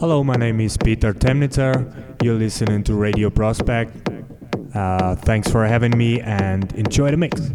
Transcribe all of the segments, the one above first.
Hello, my name is Peter Temnitzer. You're listening to Radio Prospect. Uh, thanks for having me and enjoy the mix.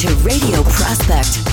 To Radio Prospect.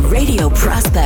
Radio Prospect.